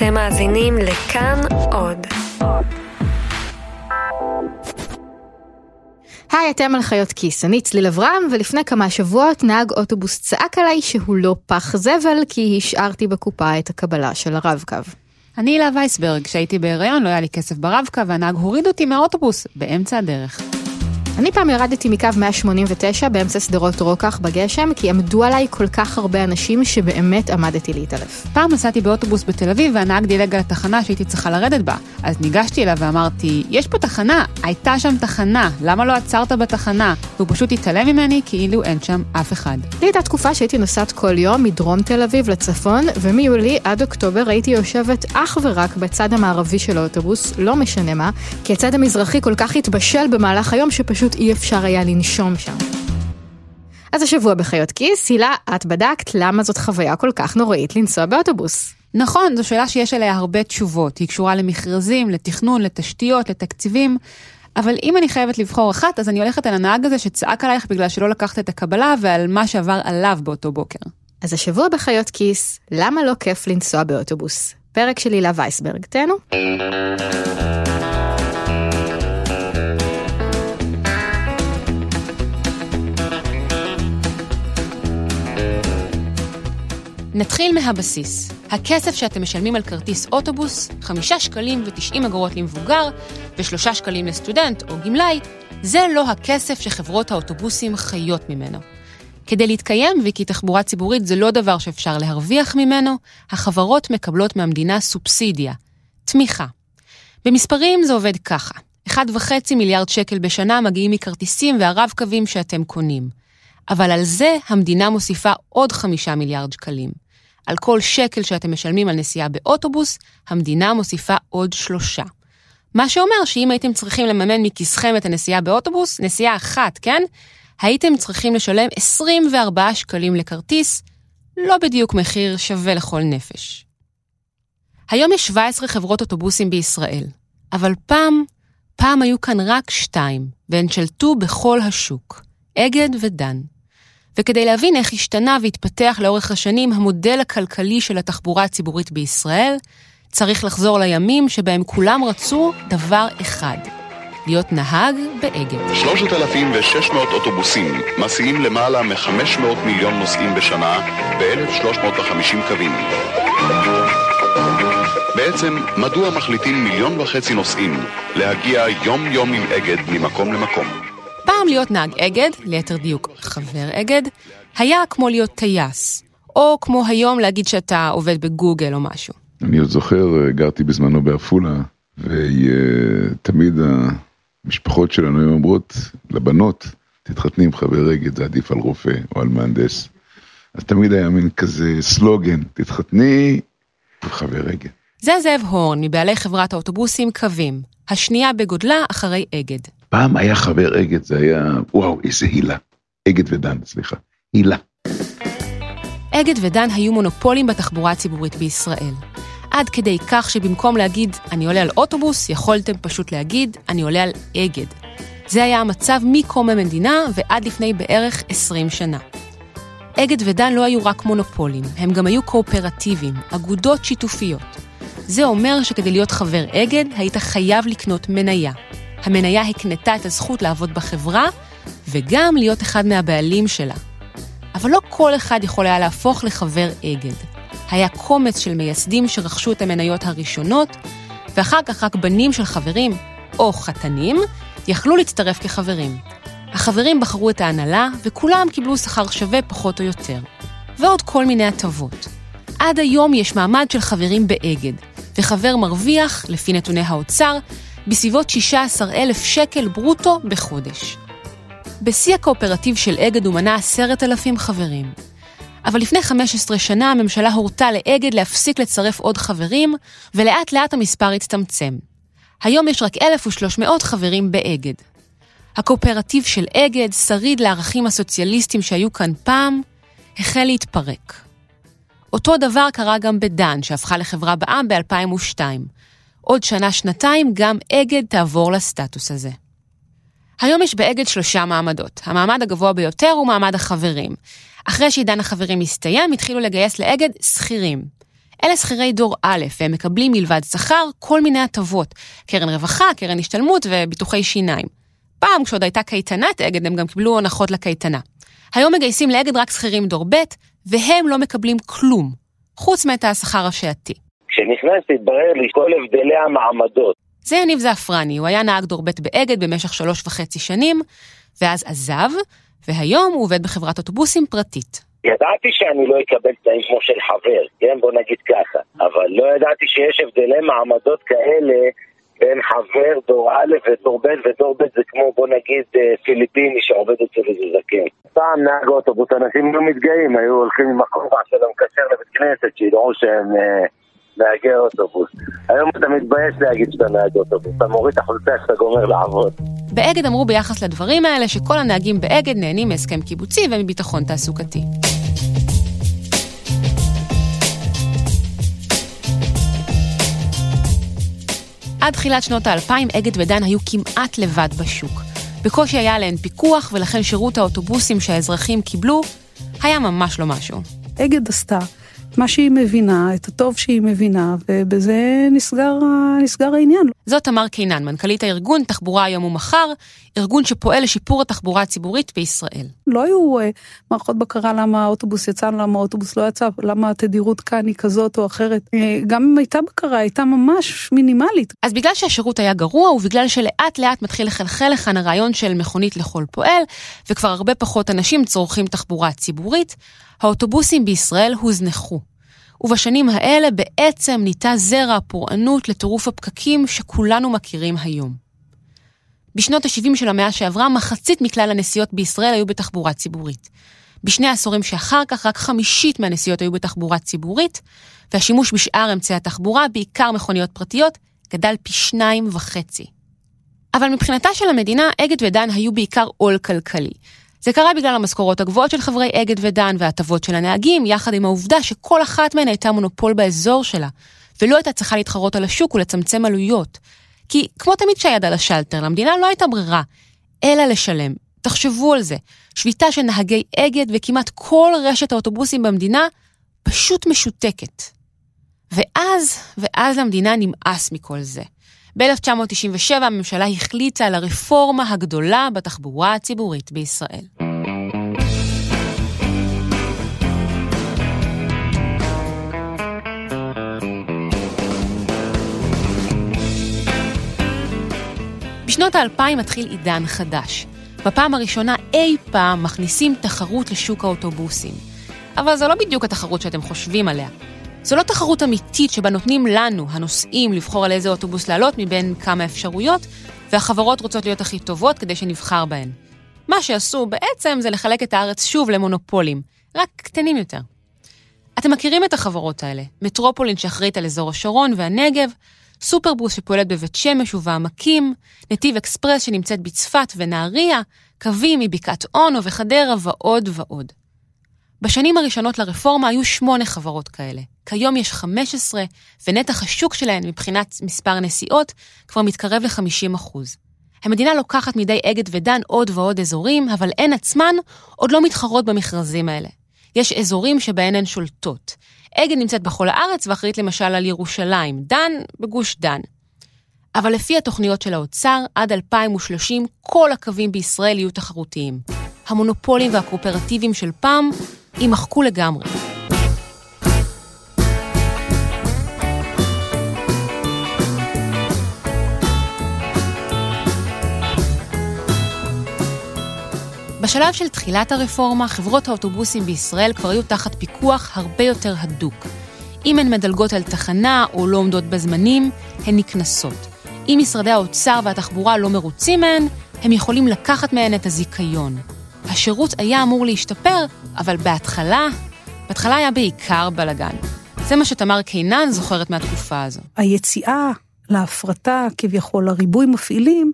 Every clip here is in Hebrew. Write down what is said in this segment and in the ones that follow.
אתם מאזינים לכאן עוד. היי, אתם על חיות כיס, אני צליל אברהם, ולפני כמה שבועות נהג אוטובוס צעק עליי שהוא לא פח זבל, כי השארתי בקופה את הקבלה של הרב-קו. אני הילה וייסברג, כשהייתי בהיריון לא היה לי כסף ברב-קו, והנהג הוריד אותי מהאוטובוס באמצע הדרך. אני פעם ירדתי מקו 189 באמצע שדרות רוקח בגשם, כי עמדו עליי כל כך הרבה אנשים שבאמת עמדתי להתעלף. פעם נסעתי באוטובוס בתל אביב והנהג דילג על התחנה שהייתי צריכה לרדת בה. אז ניגשתי אליו ואמרתי, יש פה תחנה, הייתה שם תחנה, למה לא עצרת בתחנה? והוא פשוט התעלם ממני כאילו אין שם אף אחד. לי הייתה תקופה שהייתי נוסעת כל יום מדרום תל אביב לצפון, ומיולי עד אוקטובר הייתי יושבת אך ורק בצד המערבי של האוטובוס, לא משנה מה, כי הצד המזרחי כל כך התבשל במהלך היום שפשוט פשוט אי אפשר היה לנשום שם. אז השבוע בחיות כיס, הילה, את בדקת למה זאת חוויה כל כך נוראית לנסוע באוטובוס. נכון, זו שאלה שיש עליה הרבה תשובות. היא קשורה למכרזים, לתכנון, לתשתיות, לתקציבים. אבל אם אני חייבת לבחור אחת, אז אני הולכת על הנהג הזה שצעק עלייך בגלל שלא לקחת את הקבלה ועל מה שעבר עליו באותו בוקר. אז השבוע בחיות כיס, למה לא כיף לנסוע באוטובוס? פרק של הילה וייסברג, תהנו. נתחיל מהבסיס. הכסף שאתם משלמים על כרטיס אוטובוס, חמישה שקלים ותשעים אגורות למבוגר ושלושה שקלים לסטודנט או גמלאי, זה לא הכסף שחברות האוטובוסים חיות ממנו. כדי להתקיים, וכי תחבורה ציבורית זה לא דבר שאפשר להרוויח ממנו, החברות מקבלות מהמדינה סובסידיה, תמיכה. במספרים זה עובד ככה, 1.5 מיליארד שקל בשנה מגיעים מכרטיסים והרב-קווים שאתם קונים. אבל על זה המדינה מוסיפה עוד 5 מיליארד שקלים. על כל שקל שאתם משלמים על נסיעה באוטובוס, המדינה מוסיפה עוד שלושה. מה שאומר שאם הייתם צריכים לממן מכיסכם את הנסיעה באוטובוס, נסיעה אחת, כן? הייתם צריכים לשלם 24 שקלים לכרטיס, לא בדיוק מחיר שווה לכל נפש. היום יש 17 חברות אוטובוסים בישראל, אבל פעם, פעם היו כאן רק שתיים, והן שלטו בכל השוק, אגד ודן. וכדי להבין איך השתנה והתפתח לאורך השנים המודל הכלכלי של התחבורה הציבורית בישראל, צריך לחזור לימים שבהם כולם רצו דבר אחד, להיות נהג באגד. 3,600 אוטובוסים מסיעים למעלה מ-500 מיליון נוסעים בשנה ב-1,350 קווים. בעצם, מדוע מחליטים מיליון וחצי נוסעים להגיע יום-יום עם אגד ממקום למקום? פעם להיות נהג אגד, ליתר דיוק חבר אגד, היה כמו להיות טייס, או כמו היום להגיד שאתה עובד בגוגל או משהו. אני עוד זוכר, גרתי בזמנו בעפולה, ותמיד המשפחות שלנו היו אומרות לבנות, תתחתני עם חבר אגד, זה עדיף על רופא או על מהנדס. אז תמיד היה מין כזה סלוגן, תתחתני עם חבר אגד. זה זאב הורן, מבעלי חברת האוטובוסים קווים, השנייה בגודלה אחרי אגד. פעם היה חבר אגד, זה היה, וואו, איזה הילה. אגד ודן, סליחה. הילה. אגד ודן היו מונופולים בתחבורה הציבורית בישראל. עד כדי כך שבמקום להגיד, אני עולה על אוטובוס, יכולתם פשוט להגיד, אני עולה על אגד. זה היה המצב מקום המדינה ועד לפני בערך 20 שנה. אגד ודן לא היו רק מונופולים, הם גם היו קואופרטיביים, אגודות שיתופיות. זה אומר שכדי להיות חבר אגד, היית חייב לקנות מניה. המניה הקנתה את הזכות לעבוד בחברה, וגם להיות אחד מהבעלים שלה. אבל לא כל אחד יכול היה להפוך לחבר אגד. היה קומץ של מייסדים שרכשו את המניות הראשונות, ואחר כך רק בנים של חברים, או חתנים, יכלו להצטרף כחברים. החברים בחרו את ההנהלה, וכולם קיבלו שכר שווה פחות או יותר. ועוד כל מיני הטבות. עד היום יש מעמד של חברים באגד, וחבר מרוויח, לפי נתוני האוצר, בסביבות 16,000 שקל ברוטו בחודש. בשיא הקואופרטיב של אגד הוא מנה 10,000 חברים. אבל לפני 15 שנה הממשלה הורתה לאגד להפסיק לצרף עוד חברים, ולאט לאט המספר הצטמצם. היום יש רק 1,300 חברים באגד. הקואופרטיב של אגד, שריד לערכים הסוציאליסטיים שהיו כאן פעם, החל להתפרק. אותו דבר קרה גם בדן, שהפכה לחברה בע"מ ב-2002. עוד שנה-שנתיים גם אגד תעבור לסטטוס הזה. היום יש באגד שלושה מעמדות. המעמד הגבוה ביותר הוא מעמד החברים. אחרי שעידן החברים הסתיים, התחילו לגייס לאגד שכירים. אלה שכירי דור א', והם מקבלים מלבד שכר כל מיני הטבות, קרן רווחה, קרן השתלמות וביטוחי שיניים. פעם, כשעוד הייתה קייטנת אגד, הם גם קיבלו הנחות לקייטנה. היום מגייסים לאגד רק שכירים דור ב', והם לא מקבלים כלום, חוץ מאת השכר השעתי. כשנכנסתי התברר לי כל הבדלי המעמדות. זה יניב זעפרני, הוא היה נהג דור ב' באגד במשך שלוש וחצי שנים, ואז עזב, והיום הוא עובד בחברת אוטובוסים פרטית. ידעתי שאני לא אקבל תנאים כמו של חבר, כן? בוא נגיד ככה. אבל לא ידעתי שיש הבדלי מעמדות כאלה בין חבר דור א' ודור ב', ודור ב' זה כמו בוא נגיד אה, פיליפיני שעובד אצל איזה זקן. פעם נהג אוטובוס, אנשים לא מתגאים, היו הולכים עם הכובע של המקשר לבית כנסת, שידעו שהם אה, נהגי אוטובוס. היום אתה מתבייש להגיד שאתה נהג אוטובוס, אתה מוריד את החולצה כשאתה גומר לעבוד. באגד אמרו ביחס לדברים האלה שכל הנהגים באגד נהנים מהסכם קיבוצי ומביטחון תעסוקתי. עד תחילת שנות האלפיים אגד ודן היו כמעט לבד בשוק. בקושי היה עליהן פיקוח, ולכן שירות האוטובוסים שהאזרחים קיבלו היה ממש לא משהו. אגד עשתה מה שהיא מבינה, את הטוב שהיא מבינה, ובזה נסגר, נסגר העניין. זאת תמר קינן, מנכ"לית הארגון תחבורה היום ומחר, ארגון שפועל לשיפור התחבורה הציבורית בישראל. לא היו uh, מערכות בקרה למה האוטובוס יצא, למה האוטובוס לא יצא, למה התדירות כאן היא כזאת או אחרת. Uh, גם אם הייתה בקרה, הייתה ממש מינימלית. אז בגלל שהשירות היה גרוע, ובגלל שלאט לאט מתחיל לחלחל לכאן הרעיון של מכונית לכל פועל, וכבר הרבה פחות אנשים צורכים תחבורה ציבורית, האוטובוסים בישראל הוזנחו. ובשנים האלה בעצם ניטה זרע הפורענות לטירוף הפקקים שכולנו מכירים היום. בשנות ה-70 של המאה שעברה, מחצית מכלל הנסיעות בישראל היו בתחבורה ציבורית. בשני העשורים שאחר כך, רק חמישית מהנסיעות היו בתחבורה ציבורית, והשימוש בשאר אמצעי התחבורה, בעיקר מכוניות פרטיות, גדל פי שניים וחצי. אבל מבחינתה של המדינה, אגד ודן היו בעיקר עול כלכלי. זה קרה בגלל המשכורות הגבוהות של חברי אגד ודן וההטבות של הנהגים, יחד עם העובדה שכל אחת מהן הייתה מונופול באזור שלה, ולא הייתה צריכה להתחרות על השוק ולצמצם עלויות. כי כמו תמיד שהיד על השלטר, למדינה לא הייתה ברירה, אלא לשלם. תחשבו על זה, שביתה של נהגי אגד וכמעט כל רשת האוטובוסים במדינה פשוט משותקת. ואז, ואז למדינה נמאס מכל זה. ב-1997 הממשלה החליטה על הרפורמה הגדולה בתחבורה הציבורית בישראל. בשנות האלפיים מתחיל עידן חדש. בפעם הראשונה אי פעם מכניסים תחרות לשוק האוטובוסים. אבל זו לא בדיוק התחרות שאתם חושבים עליה. זו לא תחרות אמיתית שבה נותנים לנו, הנוסעים, לבחור על איזה אוטובוס לעלות מבין כמה אפשרויות, והחברות רוצות להיות הכי טובות כדי שנבחר בהן. מה שעשו בעצם זה לחלק את הארץ שוב למונופולים, רק קטנים יותר. אתם מכירים את החברות האלה, מטרופולין שאחראית על אזור השרון והנגב, סופרבוס שפועלת בבית שמש ובעמקים, נתיב אקספרס שנמצאת בצפת ונהריה, קווים מבקעת אונו וחדרה ועוד ועוד. בשנים הראשונות לרפורמה היו שמונה חברות כאלה. כיום יש 15, ונתח השוק שלהן מבחינת מספר נסיעות כבר מתקרב ל-50%. המדינה לוקחת מידי אגד ודן עוד ועוד אזורים, אבל הן עצמן עוד לא מתחרות במכרזים האלה. יש אזורים שבהן הן שולטות. אגד נמצאת בכל הארץ ואחראית למשל על ירושלים, דן בגוש דן. אבל לפי התוכניות של האוצר, עד 2030 כל הקווים בישראל יהיו תחרותיים. המונופולים והקואופרטיבים של פעם יימחקו לגמרי. בשלב של תחילת הרפורמה, חברות האוטובוסים בישראל כבר היו תחת פיקוח הרבה יותר הדוק. אם הן מדלגות על תחנה או לא עומדות בזמנים, הן נקנסות. אם משרדי האוצר והתחבורה לא מרוצים מהן, הם יכולים לקחת מהן את הזיכיון. השירות היה אמור להשתפר, אבל בהתחלה, בהתחלה היה בעיקר בלאגן. זה מה שתמר קינן זוכרת מהתקופה הזו. היציאה להפרטה, כביכול, הריבוי מפעילים,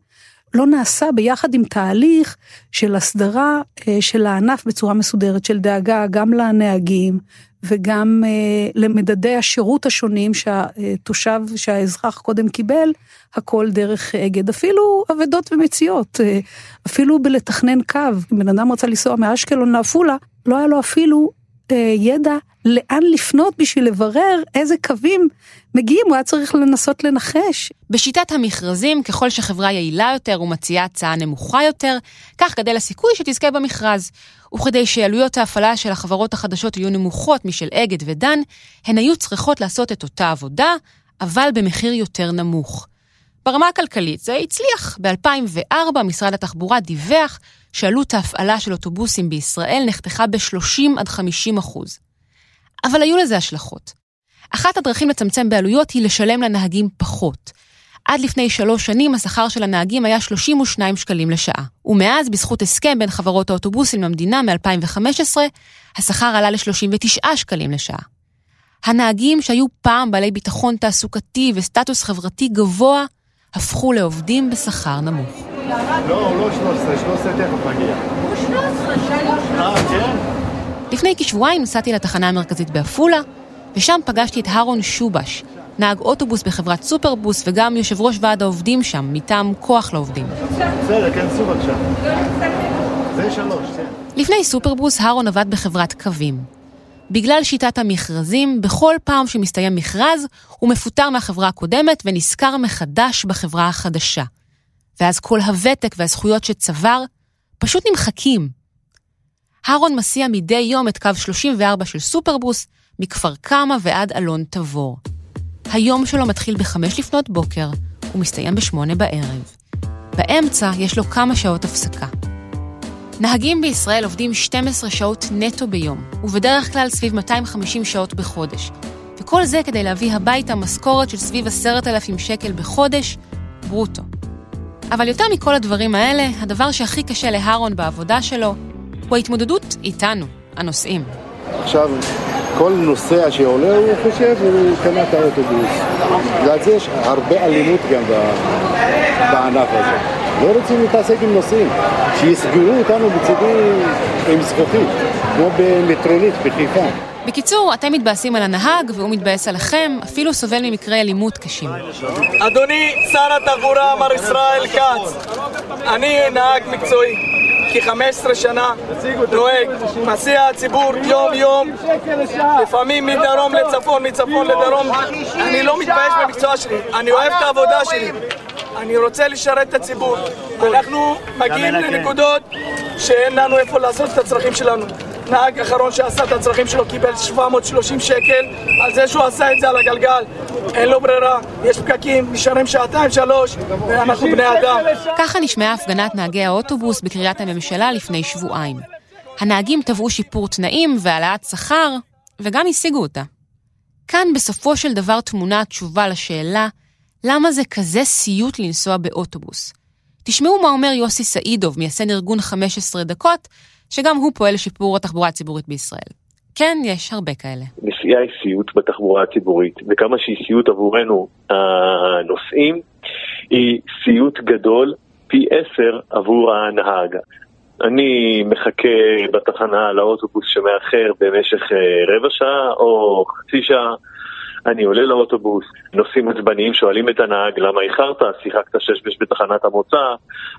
לא נעשה ביחד עם תהליך של הסדרה אה, של הענף בצורה מסודרת, של דאגה גם לנהגים וגם אה, למדדי השירות השונים שהתושב, שהאזרח קודם קיבל, הכל דרך אגד, אפילו אבדות ומציאות, אה, אפילו בלתכנן קו. אם בן אדם רצה לנסוע מאשקלון לעפולה, לא היה לו אפילו אה, ידע לאן לפנות בשביל לברר איזה קווים מגיעים, הוא היה צריך לנסות לנחש. בשיטת המכרזים, ככל שחברה יעילה יותר ומציעה הצעה נמוכה יותר, כך גדל הסיכוי שתזכה במכרז. וכדי שעלויות ההפעלה של החברות החדשות יהיו נמוכות משל אגד ודן, הן היו צריכות לעשות את אותה עבודה, אבל במחיר יותר נמוך. ברמה הכלכלית זה הצליח. ב-2004 משרד התחבורה דיווח שעלות ההפעלה של אוטובוסים בישראל נחתכה ב-30 עד 50 אחוז. אבל היו לזה השלכות. אחת הדרכים לצמצם בעלויות היא לשלם לנהגים פחות. עד לפני שלוש שנים השכר של הנהגים היה 32 שקלים לשעה. ומאז, בזכות הסכם בין חברות האוטובוסים למדינה מ-2015, השכר עלה ל-39 שקלים לשעה. הנהגים שהיו פעם בעלי ביטחון תעסוקתי וסטטוס חברתי גבוה, הפכו לעובדים בשכר נמוך. לא, הוא לא 13, 13 תכף מגיע. הוא 13, שלוש. אה, כן? לפני כשבועיים נסעתי לתחנה המרכזית בעפולה, ושם פגשתי את הרון שובש, נהג אוטובוס בחברת סופרבוס וגם יושב ראש ועד העובדים שם, מטעם כוח לעובדים. בסדר, כנסו בבקשה. זה שלוש, כן. לפני סופרבוס, הרון עבד בחברת קווים. בגלל שיטת המכרזים, בכל פעם שמסתיים מכרז, הוא מפוטר מהחברה הקודמת ונשכר מחדש בחברה החדשה. ואז כל הוותק והזכויות שצבר פשוט נמחקים. הרון מסיע מדי יום את קו 34 של סופרבוס, מכפר קמא ועד אלון תבור. היום שלו מתחיל בחמש לפנות בוקר, ומסתיים בשמונה בערב. באמצע יש לו כמה שעות הפסקה. נהגים בישראל עובדים 12 שעות נטו ביום, ובדרך כלל סביב 250 שעות בחודש. וכל זה כדי להביא הביתה משכורת של סביב 10,000 שקל בחודש, ברוטו. אבל יותר מכל הדברים האלה, הדבר שהכי קשה להרון בעבודה שלו, הוא ההתמודדות איתנו, הנוסעים. עכשיו, כל נוסע שעולה, הוא חושב, הוא קנה את האוטובוס. בגלל זה יש הרבה אלימות גם בענף הזה. לא רוצים להתעסק עם נוסעים, שיסגרו אותנו בצדי עם זכוכית, כמו במטרונית בחיפה. בקיצור, אתם מתבאסים על הנהג והוא מתבאס עליכם, אפילו סובל ממקרי אלימות קשים. אדוני שר התחבורה מר ישראל כץ, אני נהג מקצועי. כ-15 שנה נוהג, מסיע ציבור יום-יום, לפעמים מדרום לצפון, מצפון לדרום. אני לא מתבייש במקצוע שלי, אני אוהב את העבודה שלי. אני רוצה לשרת את הציבור. אנחנו מגיעים לנקודות שאין לנו איפה לעשות את הצרכים שלנו. נהג אחרון שעשה את הצרכים שלו קיבל 730 שקל על זה שהוא עשה את זה על הגלגל. אין לו ברירה, יש פקקים, נשארים שעתיים, שלוש, ואנחנו בני אדם. ככה נשמעה הפגנת נהגי האוטובוס בקריית הממשלה לפני שבועיים. הנהגים תבעו שיפור תנאים והעלאת שכר, וגם השיגו אותה. כאן בסופו של דבר טמונה התשובה לשאלה למה זה כזה סיוט לנסוע באוטובוס. תשמעו מה אומר יוסי סעידוב, מייסד ארגון 15 דקות, שגם הוא פועל לשיפור התחבורה הציבורית בישראל. כן, יש הרבה כאלה. נסיעה היא סיוט בתחבורה הציבורית, וכמה שהיא סיוט עבורנו הנוסעים, היא סיוט גדול פי עשר עבור הנהג. אני מחכה בתחנה לאוטובוס שמאחר במשך אה, רבע שעה או חצי שעה. אני עולה לאוטובוס, נוסעים עצבניים שואלים את הנהג למה איחרת, שיחקת שש בתחנת המוצא,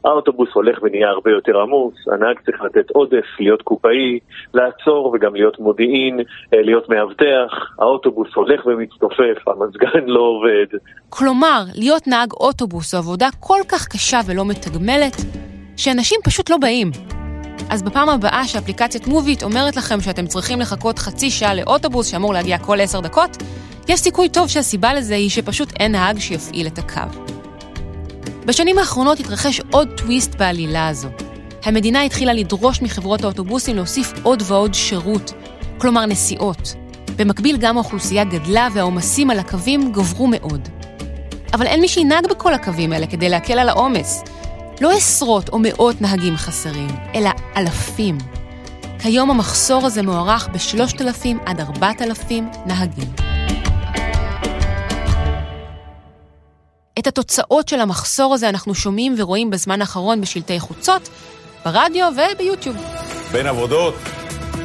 האוטובוס הולך ונהיה הרבה יותר עמוס, הנהג צריך לתת עודף, להיות קופאי, לעצור וגם להיות מודיעין, אה, להיות מאבטח, האוטובוס הולך ומצטופף, המזגן לא עובד. כלומר, להיות נהג אוטובוס זו עבודה כל כך קשה ולא מתגמלת, שאנשים פשוט לא באים. אז בפעם הבאה שאפליקציית מוביט אומרת לכם שאתם צריכים לחכות חצי שעה לאוטובוס שאמור להגיע כל עשר דקות, יש סיכוי טוב שהסיבה לזה היא שפשוט אין נהג שיפעיל את הקו. בשנים האחרונות התרחש עוד טוויסט בעלילה הזו. המדינה התחילה לדרוש מחברות האוטובוסים להוסיף עוד ועוד שירות, כלומר נסיעות. במקביל גם האוכלוסייה גדלה והעומסים על הקווים גברו מאוד. אבל אין מי שינהג בכל הקווים האלה כדי להקל על העומס. לא עשרות או מאות נהגים חסרים, אלא אלפים. כיום המחסור הזה מוערך ב-3,000 עד 4,000 נהגים. את התוצאות של המחסור הזה אנחנו שומעים ורואים בזמן האחרון בשלטי חוצות, ברדיו וביוטיוב. בין עבודות,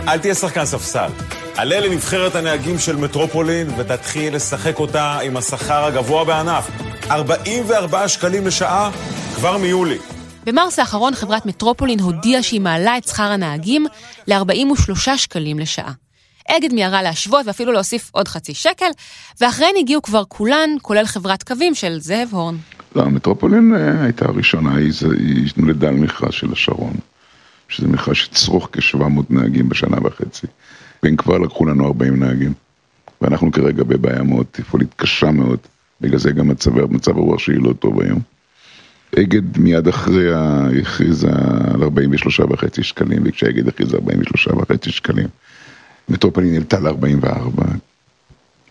אל תהיה שחקן ספסל. עלה לנבחרת הנהגים של מטרופולין ותתחיל לשחק אותה עם השכר הגבוה בענף. 44 שקלים לשעה כבר מיולי. במרס האחרון חברת מטרופולין הודיעה שהיא מעלה את שכר הנהגים ל-43 שקלים לשעה. אגד מיהרה להשוות ואפילו להוסיף עוד חצי שקל, ואחריהן הגיעו כבר כולן, כולל חברת קווים של זאב הורן. לא, המטרופולין אה, הייתה הראשונה, היא, היא נולדה על מכרז של השרון, שזה מכרז שצרוך כ-700 נהגים בשנה וחצי, והם כבר לקחו לנו 40 נהגים, ואנחנו כרגע בבעיה מאוד תפעולית קשה מאוד, בגלל זה גם מצב, הרוח שלי לא טוב היום. אגד מיד אחריה הכריזה על 43 וחצי שקלים, וכשאגד הכריזה 43 וחצי שקלים, מטרופולין העלתה ל-44,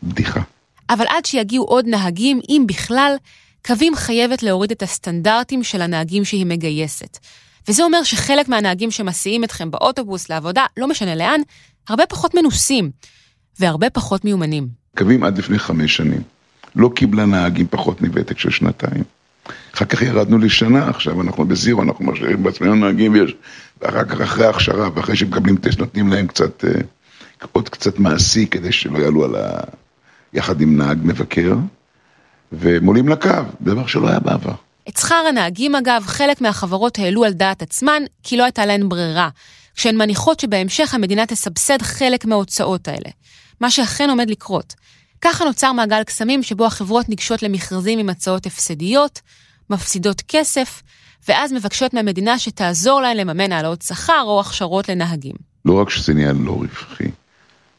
בדיחה. אבל עד שיגיעו עוד נהגים, אם בכלל, קווים חייבת להוריד את הסטנדרטים של הנהגים שהיא מגייסת. וזה אומר שחלק מהנהגים שמסיעים אתכם באוטובוס לעבודה, לא משנה לאן, הרבה פחות מנוסים והרבה פחות מיומנים. קווים עד לפני חמש שנים. לא קיבלה נהגים פחות מוותק של שנתיים. אחר כך ירדנו לשנה, עכשיו אנחנו בזירו, אנחנו משאירים בעצמנו נהגים, ויש... ואחר כך אחרי ההכשרה, ואחרי שמקבלים טסט, נותנים להם קצת, אה, עוד קצת מעשי, כדי שלא יעלו על ה... יחד עם נהג מבקר, והם עולים לקו, דבר שלא היה בעבר. את שכר הנהגים, אגב, חלק מהחברות העלו על דעת עצמן, כי לא הייתה להן ברירה, כשהן מניחות שבהמשך המדינה תסבסד חלק מההוצאות האלה. מה שאכן עומד לקרות. ככה נוצר מעגל קסמים שבו החברות ניגשות למכרזים עם הצעות הפסדיות, מפסידות כסף, ואז מבקשות מהמדינה שתעזור להן לממן העלאות שכר או הכשרות לנהגים. לא רק שזה נהיה לא רווחי,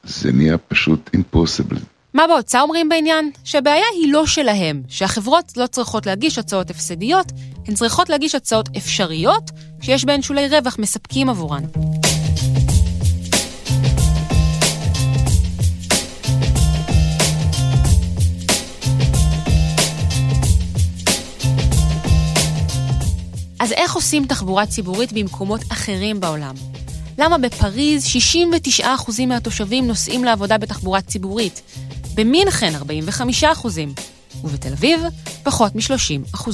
זה נהיה פשוט impossible. מה באוצר אומרים בעניין? שהבעיה היא לא שלהם, שהחברות לא צריכות להגיש הצעות הפסדיות, הן צריכות להגיש הצעות אפשריות, שיש בהן שולי רווח מספקים עבורן. אז איך עושים תחבורה ציבורית במקומות אחרים בעולם? למה בפריז 69% מהתושבים נוסעים לעבודה בתחבורה ציבורית, במינכן 45%, ובתל אביב פחות מ-30%.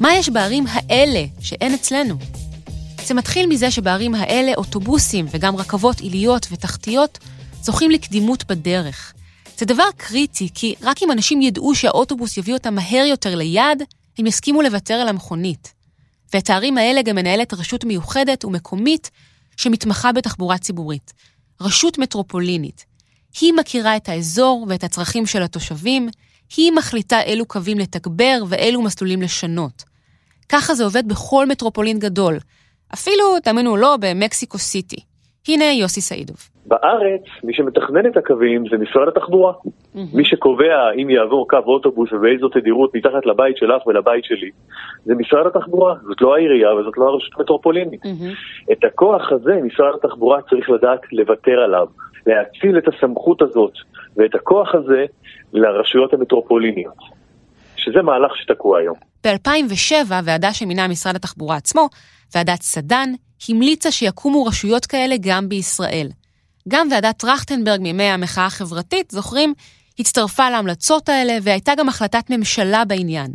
מה יש בערים האלה שאין אצלנו? זה מתחיל מזה שבערים האלה אוטובוסים וגם רכבות עיליות ותחתיות זוכים לקדימות בדרך. זה דבר קריטי, כי רק אם אנשים ידעו שהאוטובוס יביא אותם מהר יותר ליעד, הם יסכימו לוותר על המכונית. ואת הערים האלה גם מנהלת רשות מיוחדת ומקומית שמתמחה בתחבורה ציבורית. רשות מטרופולינית. היא מכירה את האזור ואת הצרכים של התושבים, היא מחליטה אילו קווים לתגבר ואילו מסלולים לשנות. ככה זה עובד בכל מטרופולין גדול, אפילו, תאמינו או לא, במקסיקו סיטי. הנה יוסי סעידוב. בארץ, מי שמתכנן את הקווים זה משרד התחבורה. Mm-hmm. מי שקובע אם יעבור קו אוטובוס ובאיזו תדירות מתחת לבית שלך ולבית שלי, זה משרד התחבורה. זאת לא העירייה וזאת לא הרשות המטרופולינית. Mm-hmm. את הכוח הזה משרד התחבורה צריך לדעת לוותר עליו, להציל את הסמכות הזאת ואת הכוח הזה לרשויות המטרופוליניות. שזה מהלך שתקוע היום. ב-2007, ועדה שמינה משרד התחבורה עצמו, ועדת סדן, המליצה שיקומו רשויות כאלה גם בישראל. גם ועדת טרכטנברג מימי המחאה החברתית, זוכרים, הצטרפה להמלצות האלה והייתה גם החלטת ממשלה בעניין.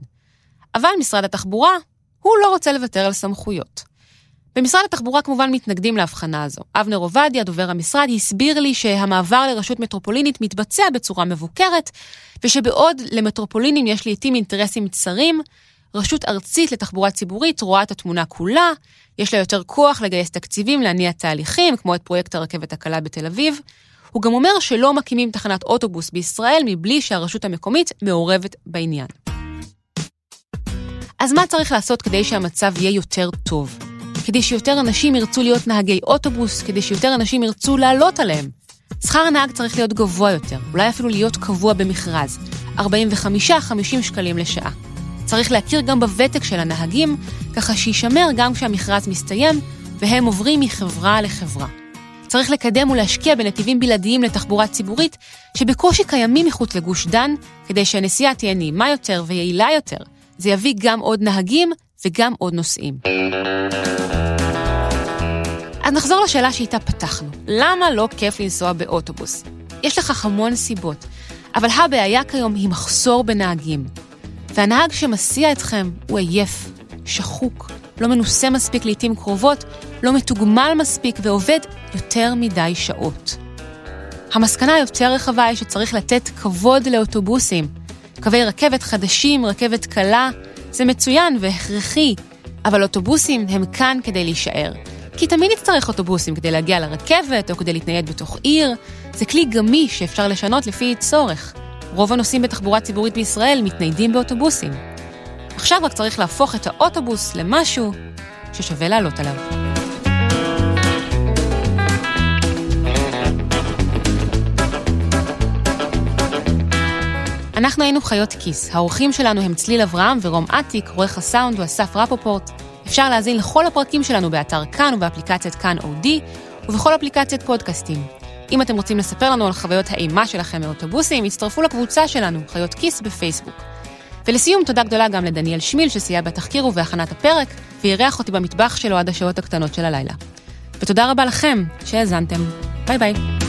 אבל משרד התחבורה, הוא לא רוצה לוותר על סמכויות. במשרד התחבורה כמובן מתנגדים להבחנה הזו. אבנר עובדיה, דובר המשרד, הסביר לי שהמעבר לרשות מטרופולינית מתבצע בצורה מבוקרת, ושבעוד למטרופולינים יש לעיתים אינטרסים צרים, רשות ארצית לתחבורה ציבורית רואה את התמונה כולה, יש לה יותר כוח לגייס תקציבים להניע תהליכים, כמו את פרויקט הרכבת הקלה בתל אביב. הוא גם אומר שלא מקימים תחנת אוטובוס בישראל מבלי שהרשות המקומית מעורבת בעניין. אז מה צריך לעשות כדי שהמצב יהיה יותר טוב? כדי שיותר אנשים ירצו להיות נהגי אוטובוס, כדי שיותר אנשים ירצו לעלות עליהם. שכר הנהג צריך להיות גבוה יותר, אולי אפילו להיות קבוע במכרז, 45-50 שקלים לשעה. צריך להכיר גם בוותק של הנהגים, ככה שיישמר גם כשהמכרז מסתיים והם עוברים מחברה לחברה. צריך לקדם ולהשקיע בנתיבים בלעדיים לתחבורה ציבורית שבקושי קיימים מחוץ לגוש דן, כדי שהנסיעה תהיה נעימה יותר ויעילה יותר. זה יביא גם עוד נהגים וגם עוד נוסעים. אז נחזור לשאלה שאיתה פתחנו. למה לא כיף לנסוע באוטובוס? יש לכך המון סיבות, אבל הבעיה כיום היא מחסור בנהגים. והנהג שמסיע אתכם הוא עייף, שחוק, לא מנוסה מספיק לעיתים קרובות, לא מתוגמל מספיק ועובד יותר מדי שעות. המסקנה היותר רחבה היא שצריך לתת כבוד לאוטובוסים. קווי רכבת חדשים, רכבת קלה, זה מצוין והכרחי, אבל אוטובוסים הם כאן כדי להישאר. כי תמיד נצטרך אוטובוסים כדי להגיע לרכבת או כדי להתנייד בתוך עיר, זה כלי גמיש שאפשר לשנות לפי צורך. רוב הנוסעים בתחבורה ציבורית בישראל מתניידים באוטובוסים. עכשיו רק צריך להפוך את האוטובוס למשהו ששווה לעלות עליו. אנחנו היינו חיות כיס. האורחים שלנו הם צליל אברהם ורום אטיק, עורך הסאונד הוא אסף רפופורט. אפשר להאזין לכל הפרקים שלנו באתר כאן ובאפליקציית כאן אודי, ובכל אפליקציית פודקאסטים. אם אתם רוצים לספר לנו על חוויות האימה שלכם מאוטובוסים, הצטרפו לקבוצה שלנו, חיות כיס בפייסבוק. ולסיום, תודה גדולה גם לדניאל שמיל שסייע בתחקיר ובהכנת הפרק, ואירח אותי במטבח שלו עד השעות הקטנות של הלילה. ותודה רבה לכם שהאזנתם. ביי ביי.